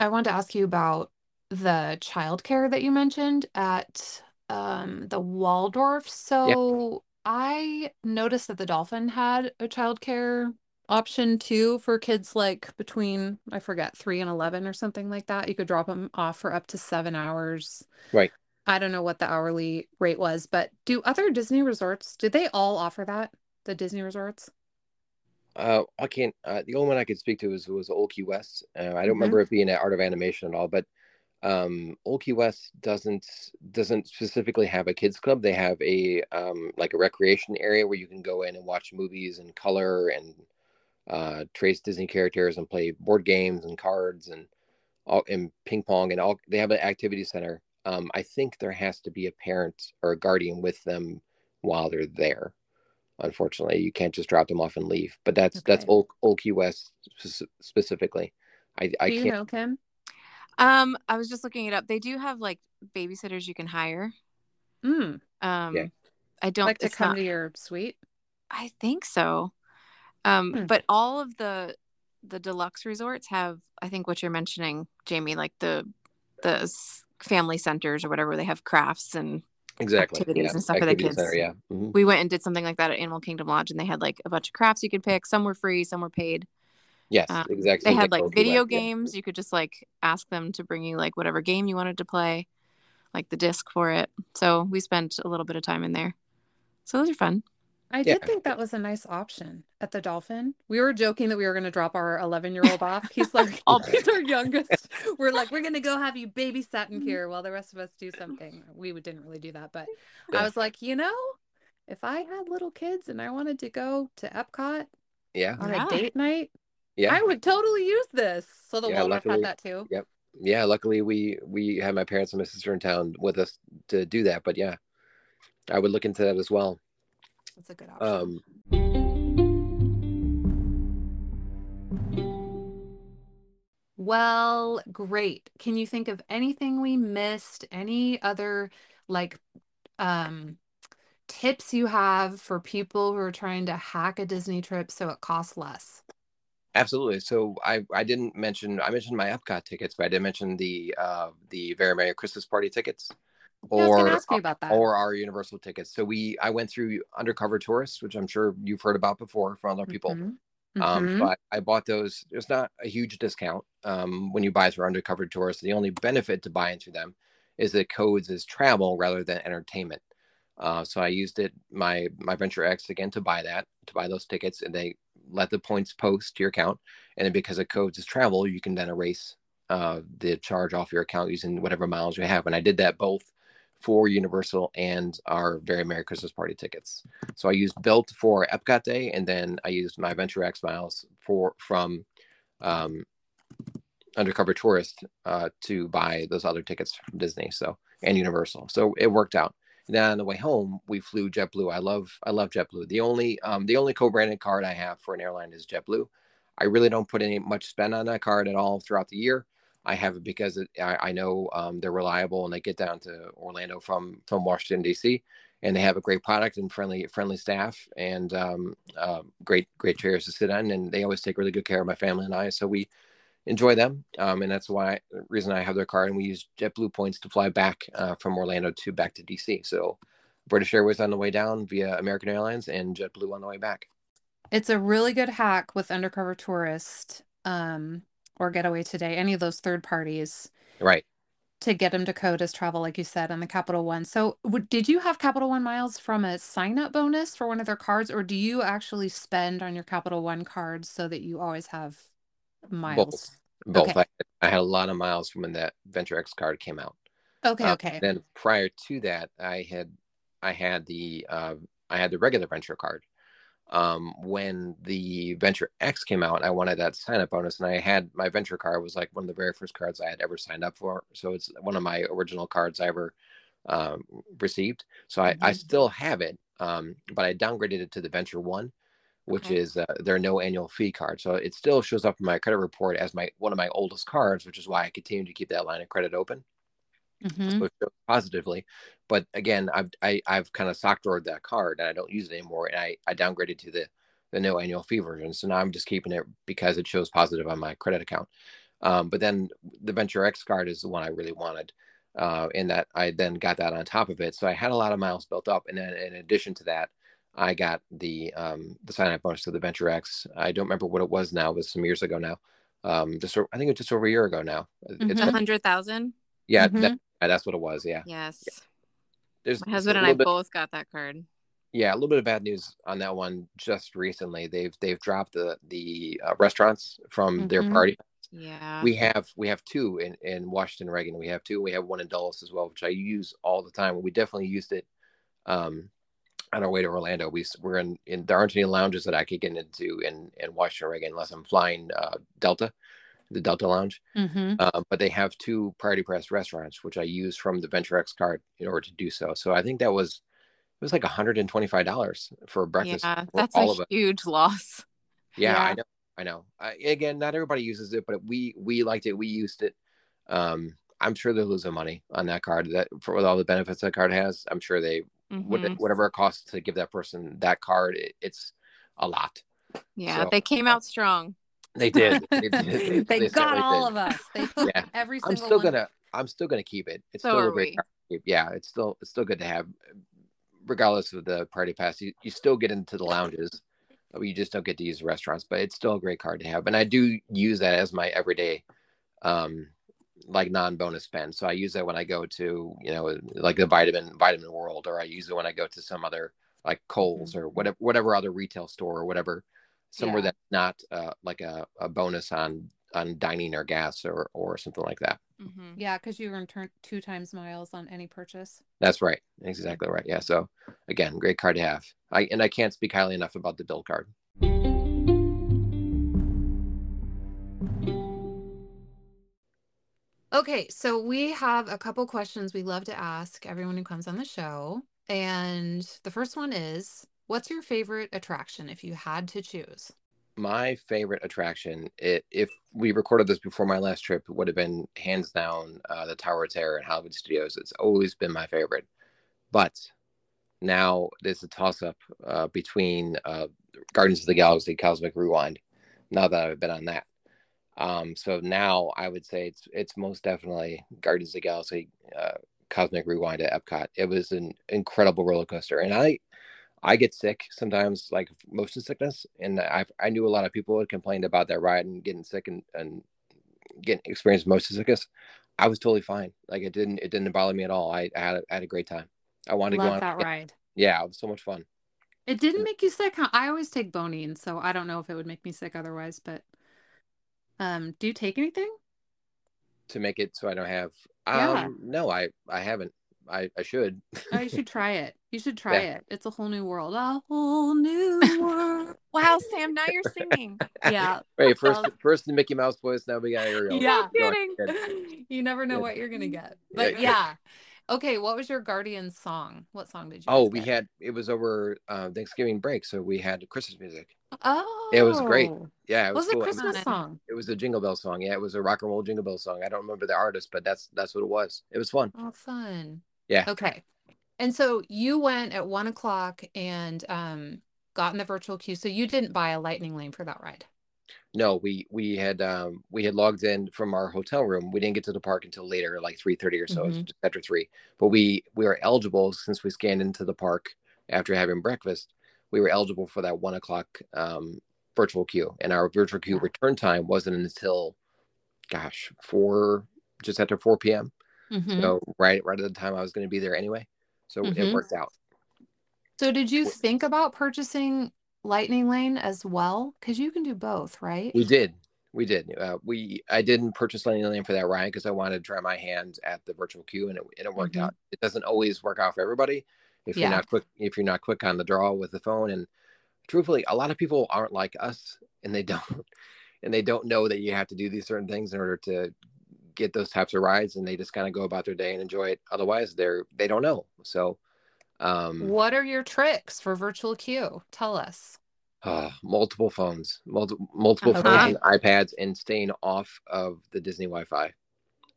I wanted to ask you about the childcare that you mentioned at um, the Waldorf. So I noticed that the Dolphin had a childcare option too for kids like between, I forget, three and 11 or something like that. You could drop them off for up to seven hours. Right. I don't know what the hourly rate was, but do other Disney resorts, do they all offer that? The Disney resorts? Uh, I can't. Uh, the only one I could speak to was was Old Key West. Uh, I don't Mhm. remember it being at Art of Animation at all, but Um, Old Key West doesn't doesn't specifically have a kids club. They have a um, like a recreation area where you can go in and watch movies and color and uh, trace Disney characters and play board games and cards and all and ping pong and all. They have an activity center. Um, I think there has to be a parent or a guardian with them while they're there. Unfortunately, you can't just drop them off and leave. But that's that's Okay. Old, Old Key West specifically. I I Do you can't. know, Kim? Um, I was just looking it up. They do have like babysitters you can hire. Mm, Um, Yeah. I don't like to come not- to your suite? I think so. Um, Hmm. but all of the the deluxe resorts have, I think, what you're mentioning, Jamie, like the the family centers or whatever. They have crafts and exactly activities yeah. and stuff for the kids. center, yeah Mhm. we went and did something like that at Animal Kingdom Lodge, and they had like a bunch of crafts you could pick. Some were free, some were paid. yes Um, exactly They had like video West, yeah. games. You could just like ask them to bring you like whatever game you wanted to play, like the disc for it. So we spent a little bit of time in there. So those are fun. I Yeah. did think that was a nice option at the Dolphin. We were joking that we were going to drop our 11 year old off. He's like, [LAUGHS] I'll- he's our youngest. [LAUGHS] We're like, we're going to go have you babysat Mm-hmm. in here while the rest of us do something. We didn't really do that, but Yeah. I was like, you know, if I had little kids and I wanted to go to Epcot yeah on Yeah. a date night, yeah I would totally use this. So the Yeah, Waldorf luckily- had that too. Yep. yeah luckily we we had my parents and my sister in town with us to do that but yeah i would look into that as well That's a good option. um Well, great. Can you think of anything we missed? Any other like um tips you have for people who are trying to hack a Disney trip so it costs less? absolutely so i i didn't mention i mentioned my epcot tickets but i didn't mention the uh the very merry christmas party tickets Yeah, I was or gonna ask you about that. or our universal tickets so we i went through undercover tourists which i'm sure you've heard about before from other people Mhm. Um, Mhm. but I bought those. There's not a huge discount um, when you buy through undercover tourists. The only benefit to buying through them is that codes is travel rather than entertainment. Uh, so I used it my my Venture X again to buy that to buy those tickets, and they let the points post to your account. And then because of codes is travel, you can then erase uh, the charge off your account using whatever miles you have. And I did that both for Universal and our Very Merry Christmas Party tickets. So I used Bilt for Epcot Day, and then I used my Venture X miles for from um, Undercover Tourist uh, to buy those other tickets from Disney. So and Universal. So it worked out. And then on the way home, we flew JetBlue. I love I love JetBlue. The only um, the only co-branded card I have for an airline is JetBlue. I really don't put any much spend on that card at all throughout the year. I have it because it, I, I know um, they're reliable and they get down to Orlando from from Washington D.C. and they have a great product and friendly friendly staff and um, uh, great great chairs to sit on and they always take really good care of my family and I. So we enjoy them um, and that's why reason I have their card and we use JetBlue points to fly back uh, from Orlando to back to D.C. So British Airways on the way down via American Airlines and JetBlue on the way back. It's a really good hack with Undercover Tourist um, or Getaway Today, any of those third parties Right. to get them to code as travel, like you said, on the Capital One. So, w- did you have Capital One miles from a sign up bonus for one of their cards, or do you actually spend on your Capital One cards so that you always have miles? Both. Okay. I, I had a lot of miles from when that Venture X card came out. Okay, Uh, okay. Then prior to that, I had I had the uh, I had the regular Venture card. Um, when the Venture X came out, I wanted that sign up bonus, and I had my Venture card was like one of the very first cards I had ever signed up for. So it's one of my original cards I ever um, received. So I, I Mhm. still have it, um, but I downgraded it to the Venture One, which Okay. is uh, their no annual fee card. So it still shows up in my credit report as my one of my oldest cards, which is why I continue to keep that line of credit open hmm it shows positively. But again, I've I, I've kind of sock drawered that card and I don't use it anymore, and I I downgraded to the the no annual fee version. So now I'm just keeping it because it shows positive on my credit account. Um, but then the Venture X card is the one I really wanted, uh, in that I then got that on top of it. So I had a lot of miles built up, and then in addition to that, I got the um, the sign up bonus to the Venture X. I don't remember what it was now, it was some years ago now. Um, just I think it's just over a year ago now. It's Mhm. A hundred thousand. yeah, Mhm. that, yeah, that's what it was. Yeah, Yes. there's My husband and I bit- both got that card. yeah, a little bit of bad news on that one just recently. They've they've dropped the the uh, restaurants from their Mhm. party Yeah. We have we have two in in Washington, Reagan. We have two. We have one in Dulles as well, which I use all the time. We definitely used it um, on our way to Orlando. We we're in in there aren't any lounges that I could get into in in Washington, Reagan, unless I'm flying uh, Delta, the Delta Lounge. Mm-hmm. Uh, but they have two Priority Pass restaurants, which I use from the Venture X card in order to do so. So I think that was it was like $125 for breakfast. yeah, for that's all a of it. huge loss. Yeah, I know. I know. I, again, not everybody uses it, but we we liked it. We used it. Um, I'm sure they're losing money on that card. That for with all the benefits that card has, I'm sure they what, Mhm. whatever it costs to give that person that card, it, it's a lot. Yeah, So, they came out strong. They did. They, did. they, [LAUGHS] They got all of us. They [LAUGHS] Yeah. [LAUGHS] every I'm still one. gonna I'm still gonna keep it. It's So still a great we. card to keep. Yeah, it's still it's still good to have, regardless of the party pass. You, you still get into the lounges, but you just don't get to use the restaurants. But it's still a great card to have, and I do use that as my everyday, um, like non-bonus spend. So I use that when I go to you know like the vitamin vitamin world, or I use it when I go to some other like Kohl's or whatever whatever other retail store or whatever somewhere Yeah. that's not uh, like a, a bonus on on dining or gas or or something like that. Mhm. Yeah, because you earn two times miles on any purchase. That's right. Exactly right. Yeah. So again, great card to have. I and I can't speak highly enough about the Bilt card. Okay, so we have a couple questions we love to ask everyone who comes on the show. And the first one is What's your favorite attraction if you had to choose? My favorite attraction, it, if we recorded this before my last trip, would have been hands down uh, the Tower of Terror in Hollywood Studios. It's always been my favorite. But now there's a toss up uh, between uh, of the Galaxy Cosmic Rewind. Now that I've been on that. Um, so now I would say it's it's most definitely Guardians of the Galaxy uh, Cosmic Rewind at Epcot. It was an incredible roller coaster, and I I get sick sometimes, like motion sickness, and I I knew a lot of people had complained about that ride and getting sick and and getting experienced motion sickness. I was totally fine. Like it didn't it didn't bother me at all. I, I had a, I had a great time. I wanted to go on. that ride. Yeah, it was so much fun. It didn't make you sick. huh? I always take Bonine, so I don't know if it would make me sick otherwise, but um, do you take anything? to make it so I don't have. Um, Yeah. No, I I haven't. I I should. Oh, you should [LAUGHS] try it. You should try Yeah. it. It's a whole new world. A whole new world. [LAUGHS] Wow, Sam, now you're singing. [LAUGHS] Yeah. Wait, first first the Mickey Mouse voice. Now we got Ariel. Yeah. Go kidding. ahead. [LAUGHS] You never know Good. what you're gonna get. But good. yeah. Okay, what was your Guardian song? What song did you Oh, we get? had it was over uh, Thanksgiving break, so we had Christmas music. Oh, It was great. Yeah, it What was was a cool. Christmas Fun. song? It was a Jingle Bell song. Yeah, it was a rock and roll Jingle Bell song. I don't remember the artist, but that's that's what it was. It was fun. Oh, fun. Yeah. Okay. And so you went at one o'clock and um got in the virtual queue. So you didn't buy a lightning lane for that ride. No, we we had um we had logged in from our hotel room. We didn't get to the park until later, like three thirty or so, Mhm. after three. But we we were eligible since we scanned into the park after having breakfast. We were eligible for that one o'clock um, virtual queue, and our virtual queue return time wasn't until, gosh, four just after four p.m. Mhm. So right right at the time I was going to be there anyway, so Mhm. it worked out. So did you think about purchasing lightning lane as well? Because you can do both, right? We did. We did. Uh, we I didn't purchase Lightning Lane for that Ryan because I wanted to try my hand at the virtual queue, and it, and it worked Mhm. out. It doesn't always work out for everybody if Yeah. you're not quick. If you're not quick on the draw with the phone, and truthfully, a lot of people aren't like us, and they [LAUGHS] don't, and they don't know that you have to do these certain things in order to get those types of rides, and they just kind of go about their day and enjoy it. Otherwise, they're they don't know. So, um, What are your tricks for virtual queue? Tell us. uh, multiple phones, multiple multiple Okay. phones and iPads, and staying off of the Disney Wi-Fi.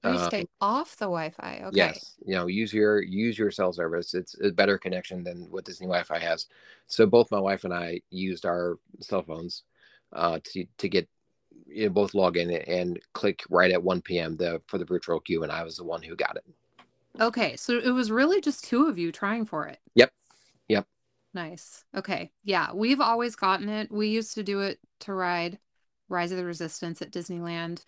You Um, stay off the Wi-Fi. Okay. Yes, you know, use your use your cell service. It's a better connection than what Disney Wi-Fi has. So both my wife and I used our cell phones uh, to to get you know, both log in and click right at 1 p.m. the for the virtual queue, and I was the one who got it. Okay. So it was really just two of you trying for it. Yep. Yep. Nice. Okay. Yeah. We've always gotten it. We used to do it to ride Rise of the Resistance at Disneyland.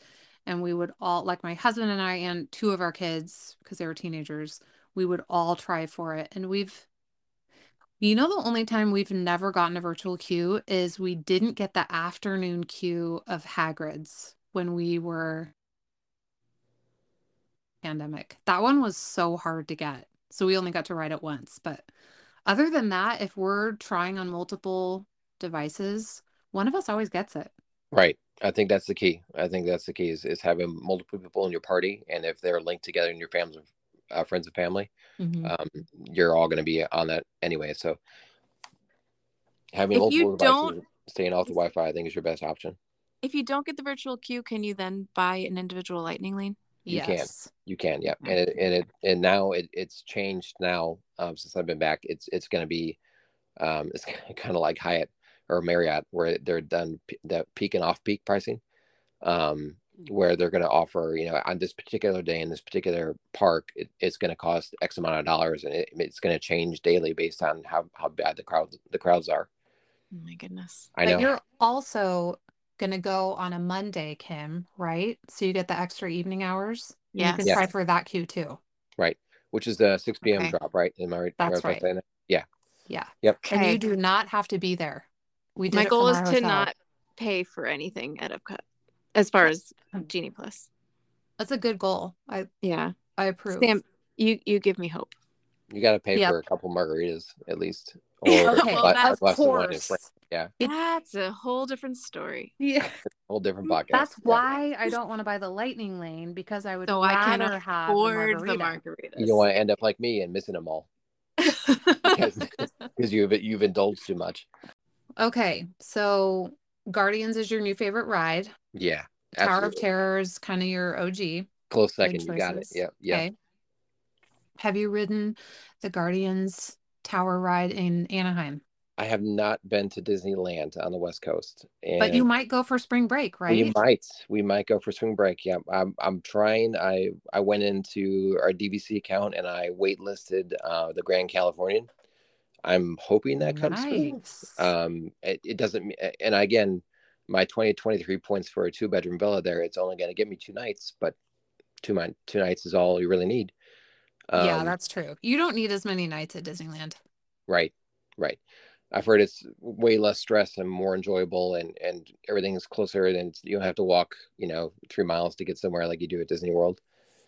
And we would all, like my husband and I, and two of our kids, because they were teenagers, we would all try for it. And we've, you know, the only time we've never gotten a virtual queue is we didn't get the afternoon queue of Hagrid's when we were pandemic. That one was so hard to get. So we only got to ride it once. But other than that, if we're trying on multiple devices, one of us always gets it. Right. I think that's the key. I think that's the key is, is having multiple people in your party. And if they're linked together in your families, uh, friends and family, Mhm. um, you're all going to be on that anyway. So having If multiple devices, staying off the Wi-Fi, I think is your best option. If you don't get the virtual queue, can you then buy an individual lightning lane? You can. yes. You can, yeah, and it, and it and now it, it's changed now um, since I've been back. It's it's going to be um, it's [LAUGHS] kind of like Hyatt or Marriott where they're done p- the peak and off peak pricing, um, where they're going to offer you know on this particular day in this particular park it, it's going to cost X amount of dollars and it, it's going to change daily based on how how bad the crowds the crowds are. Oh my goodness. I But know. you're also going to go on a Monday, Kim, right? So you get the extra evening hours. Yeah. You can Yeah. try for that queue too. right, which is the six p.m. Okay. drop, right? Am I right? That's am I right. that? Yeah. Yeah. Yep. And you do not have to be there. We did My goal is to hotel. not pay for anything at Epcot as far as Genie Plus. That's a good goal. I Yeah. I approve. Sam, you you give me hope. You got to pay Yep. for a couple margaritas at least, [LAUGHS] or Okay, Well, that's- of glass of wine and course. Yeah, That's a whole different story. Yeah. [LAUGHS] whole different mm, podcast. That's Yeah. why I don't want to buy the lightning lane because I would So I can rather have the Afford the margarita. margaritas. You don't want to end up like me and missing them all [LAUGHS] because because you've you've indulged too much. Okay, so Guardians is your new favorite ride. Yeah, Tower of. Terror is kind of your OG. Close second. You got it. choices. Yeah, yeah. Okay. Have you ridden the Guardians Tower ride in Anaheim? I have not been to Disneyland on the West Coast, and But you might go for spring break, right? we might we might go for spring break. Yeah, I'm I'm trying. I I went into our DVC account and I waitlisted uh, the Grand Californian. I'm hoping that comes through. Nice. um it, it doesn't and again my 20 23 points for a two bedroom villa there it's only going to get me two nights but two my two nights is all you really need yeah, Um, that's true. You don't need as many nights at Disneyland. right right i've heard it's way less stress and more enjoyable and and everything is closer and you don't have to walk you know three miles to get somewhere like you do at disney world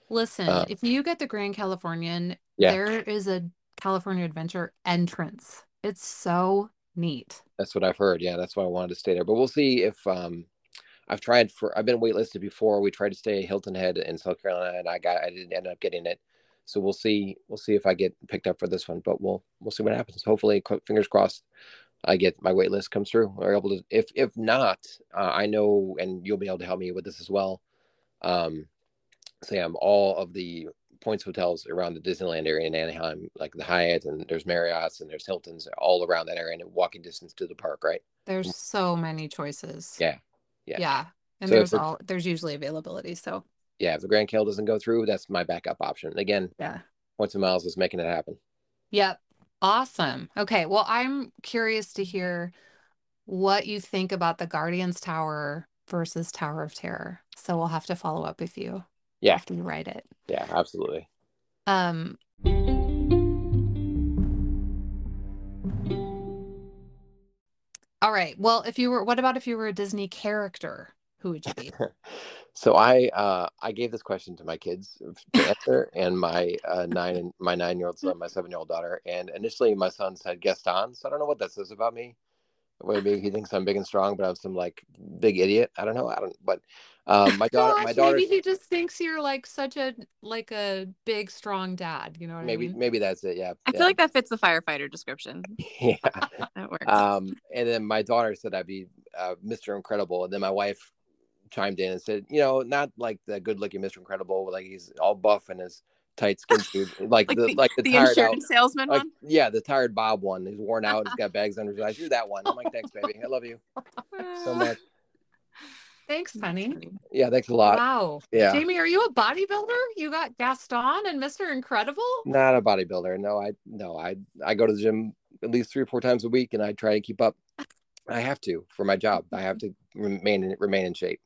Listen, Uh, if you get the Grand Californian, Yeah. there is a California Adventure entrance. It's so neat. that's what i've heard. Yeah that's why i wanted to stay there. But we'll see if um i've tried for i've been waitlisted before. We tried to stay at hilton head in south carolina and i got i didn't end up getting it. So we'll see we'll see if i get picked up for this one but we'll we'll see what happens. Hopefully fingers crossed i get my wait list comes through. Or able to if if not uh, i know and you'll be able to help me with this as well. Um sam all of the points hotels around the disneyland area in anaheim like the hyatt and there's marriott's and there's hilton's all around that area and walking distance to the park right There's so many choices. Mm. Yeah. Yeah. Yeah. And So there's all there's usually availability. So yeah if the grand Cal doesn't go through that's my backup option again yeah. points and miles is making it happen Yep. Awesome. Okay. Well, I'm curious to hear what you think about the Guardians Tower versus Tower of Terror. So we'll have to follow up with you Yeah. after you write it. yeah absolutely Um All right. Well, if you were what about if you were a Disney character? Who would you be? [LAUGHS] so i uh i gave this question to my kids to answer [LAUGHS] and my uh nine and my nine year old son my seven year old daughter and initially my son said gaston so i don't know what that says about me maybe he thinks i'm big and strong but i'm some like big idiot i don't know i don't but um my daughter my daughter maybe he just thinks you're like such a like a big strong dad. You know what maybe I mean? maybe maybe that's it yeah I yeah. feel like that fits the firefighter description. yeah [LAUGHS] That works. um and then my daughter said i'd be uh, mr incredible and then my wife chimed in and said you know not like the good looking mr incredible like he's all buff and his tight skin suit like, like the, the, like the, the tired out insurance salesman like one. yeah the tired bob one he's worn out he's got [LAUGHS] bags under his eyes you're that one i'm like thanks baby i love you so [LAUGHS] much Thanks, honey. yeah thanks a lot Wow. yeah Jamie, are you a bodybuilder? You got Gaston and Mr. Incredible? not a bodybuilder no i no i i go to the gym at least three or four times a week and i try to keep up i have to for my job i have to remain in, remain in shape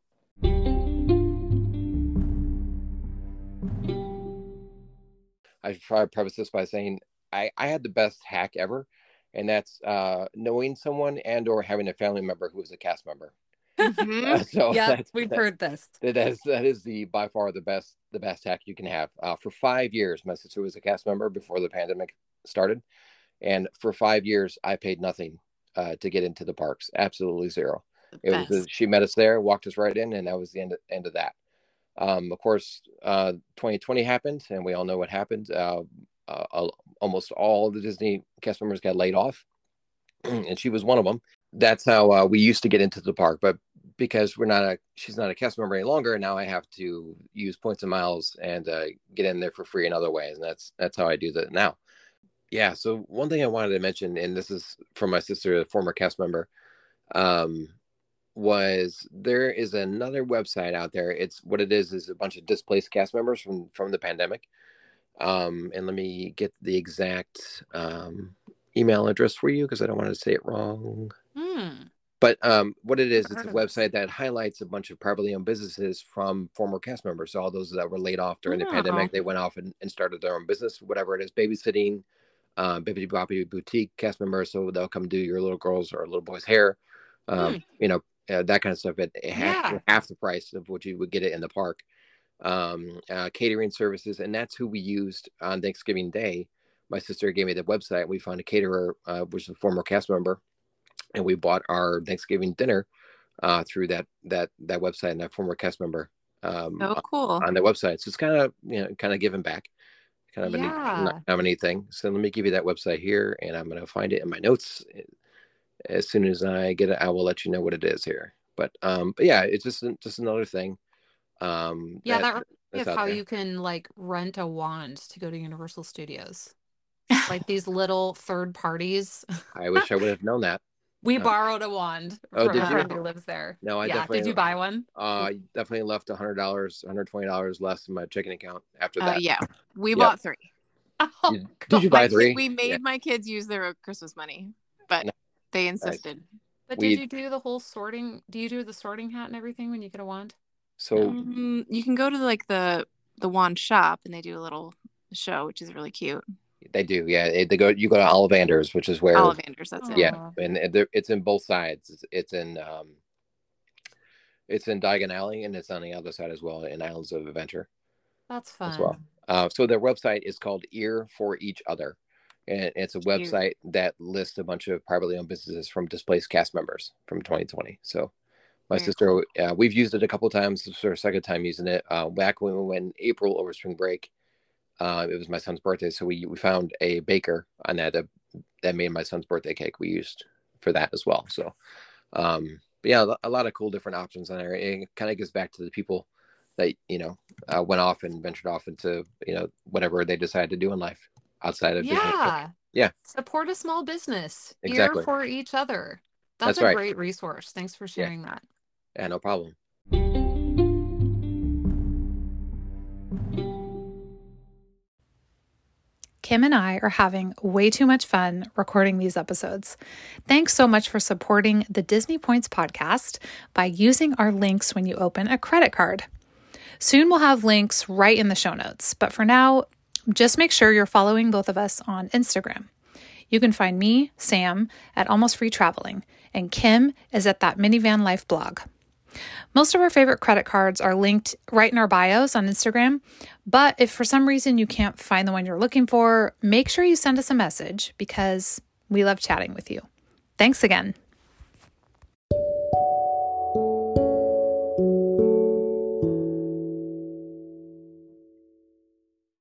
I should probably preface this by saying I, I had the best hack ever, and that's uh, knowing someone and or having a family member who is a cast member. Mhm. [LAUGHS] so yeah, we've that, heard this. that is that is the by far the best the best hack you can have. Uh, for five years, my sister was a cast member before the pandemic started, and for five years I paid nothing uh, to get into the parks. Absolutely zero. It was she met us there, walked us right in, and that was the end of, end of that. Um, of course, uh, 2020 happened, and we all know what happened. Uh, uh, almost all the Disney cast members got laid off, [CLEARS THROAT] and she was one of them. That's how uh, we used to get into the park, but because we're not a she's not a cast member any longer, now I have to use points and miles and uh, get in there for free in other ways, and that's that's how I do that now. Yeah. So one thing I wanted to mention, and this is from my sister, a former cast member. Um, was there is another website out there. It's what it is is a bunch of displaced cast members from from the pandemic. Um, and let me get the exact um, email address for you because I don't want to say it wrong. Hmm. But um, what it is, it's a website that highlights a bunch of privately owned businesses from former cast members. So all those that were laid off during the pandemic, they went off and, and started their own business, whatever it is, babysitting, uh, Bibbidi Bobbidi Boutique cast members. So they'll come do your little girls or little boys' hair, um, Hmm. you know, uh, that kind of stuff at half, Yeah. half the price of what you would get it in the park. Um, uh, catering services, and that's who we used on Thanksgiving Day. My sister gave me the website. We found a caterer, uh, which is a former cast member, and we bought our Thanksgiving dinner uh, through that that that website and that former cast member um, Oh, cool. on the website. So it's kind of you know kind of giving back, kind of a neat, Yeah. kind of a neat thing. So let me give you that website here, and I'm going to find it in my notes. As soon as I get it, I will let you know what it is here. But um, but yeah, it's just just another thing. Um, Yeah, that reminds me that's of how there. you can like rent a wand to go to Universal Studios. [LAUGHS] Like these little third parties. I wish I would have known that. [LAUGHS] We Uh, borrowed a wand oh, from did a you? friend who lives there. No, I yeah, definitely did you buy one? Uh, I definitely left hundred dollars, hundred twenty dollars less in my checking account after Uh, that. yeah, we Yep. bought three. [LAUGHS] Oh, You- did you buy My kid- three? we made Yeah. my kids use their Christmas money, but No. They insisted. But We- did you do the whole sorting? Do you do the sorting hat and everything when you get a wand? So Mm, you can go to like the the wand shop and they do a little show, which is really cute. they do, yeah. They they go. You go to Ollivanders, which is where Ollivanders, that's it. yeah and and it's in both sides it's, it's in um it's in diagon alley and it's on the other side as well in islands of adventure That's fun. as well uh, so their website is called ear for each other and it's a Cute. website that lists a bunch of privately owned businesses from displaced cast members from 2020 so my Very sister uh, we've used it a couple times this is our second time using it uh, back when we went in april over spring break uh, it was my son's birthday so we, we found a baker on that that, that made my son's birthday cake we used for that as well. So um but yeah a lot of cool different options on there it kind of gets back to the people that you know uh, went off and ventured off into you know whatever they decided to do in life outside of Disney. Yeah. Yeah. Support a small business. Exactly. Ear for each other. That's, That's a right. great resource. Thanks for sharing that. yeah no problem Kim and I are having way too much fun recording these episodes. Thanks so much for supporting the Disney Points podcast by using our links when you open a credit card. Soon we'll have links right in the show notes, but for now, just make sure you're following both of us on Instagram. You can find me, Sam, at Almost Free Traveling, and Kim is at that Minivan Life blog. Most of our favorite credit cards are linked right in our bios on Instagram, but if for some reason you can't find the one you're looking for, make sure you send us a message because we love chatting with you. Thanks again.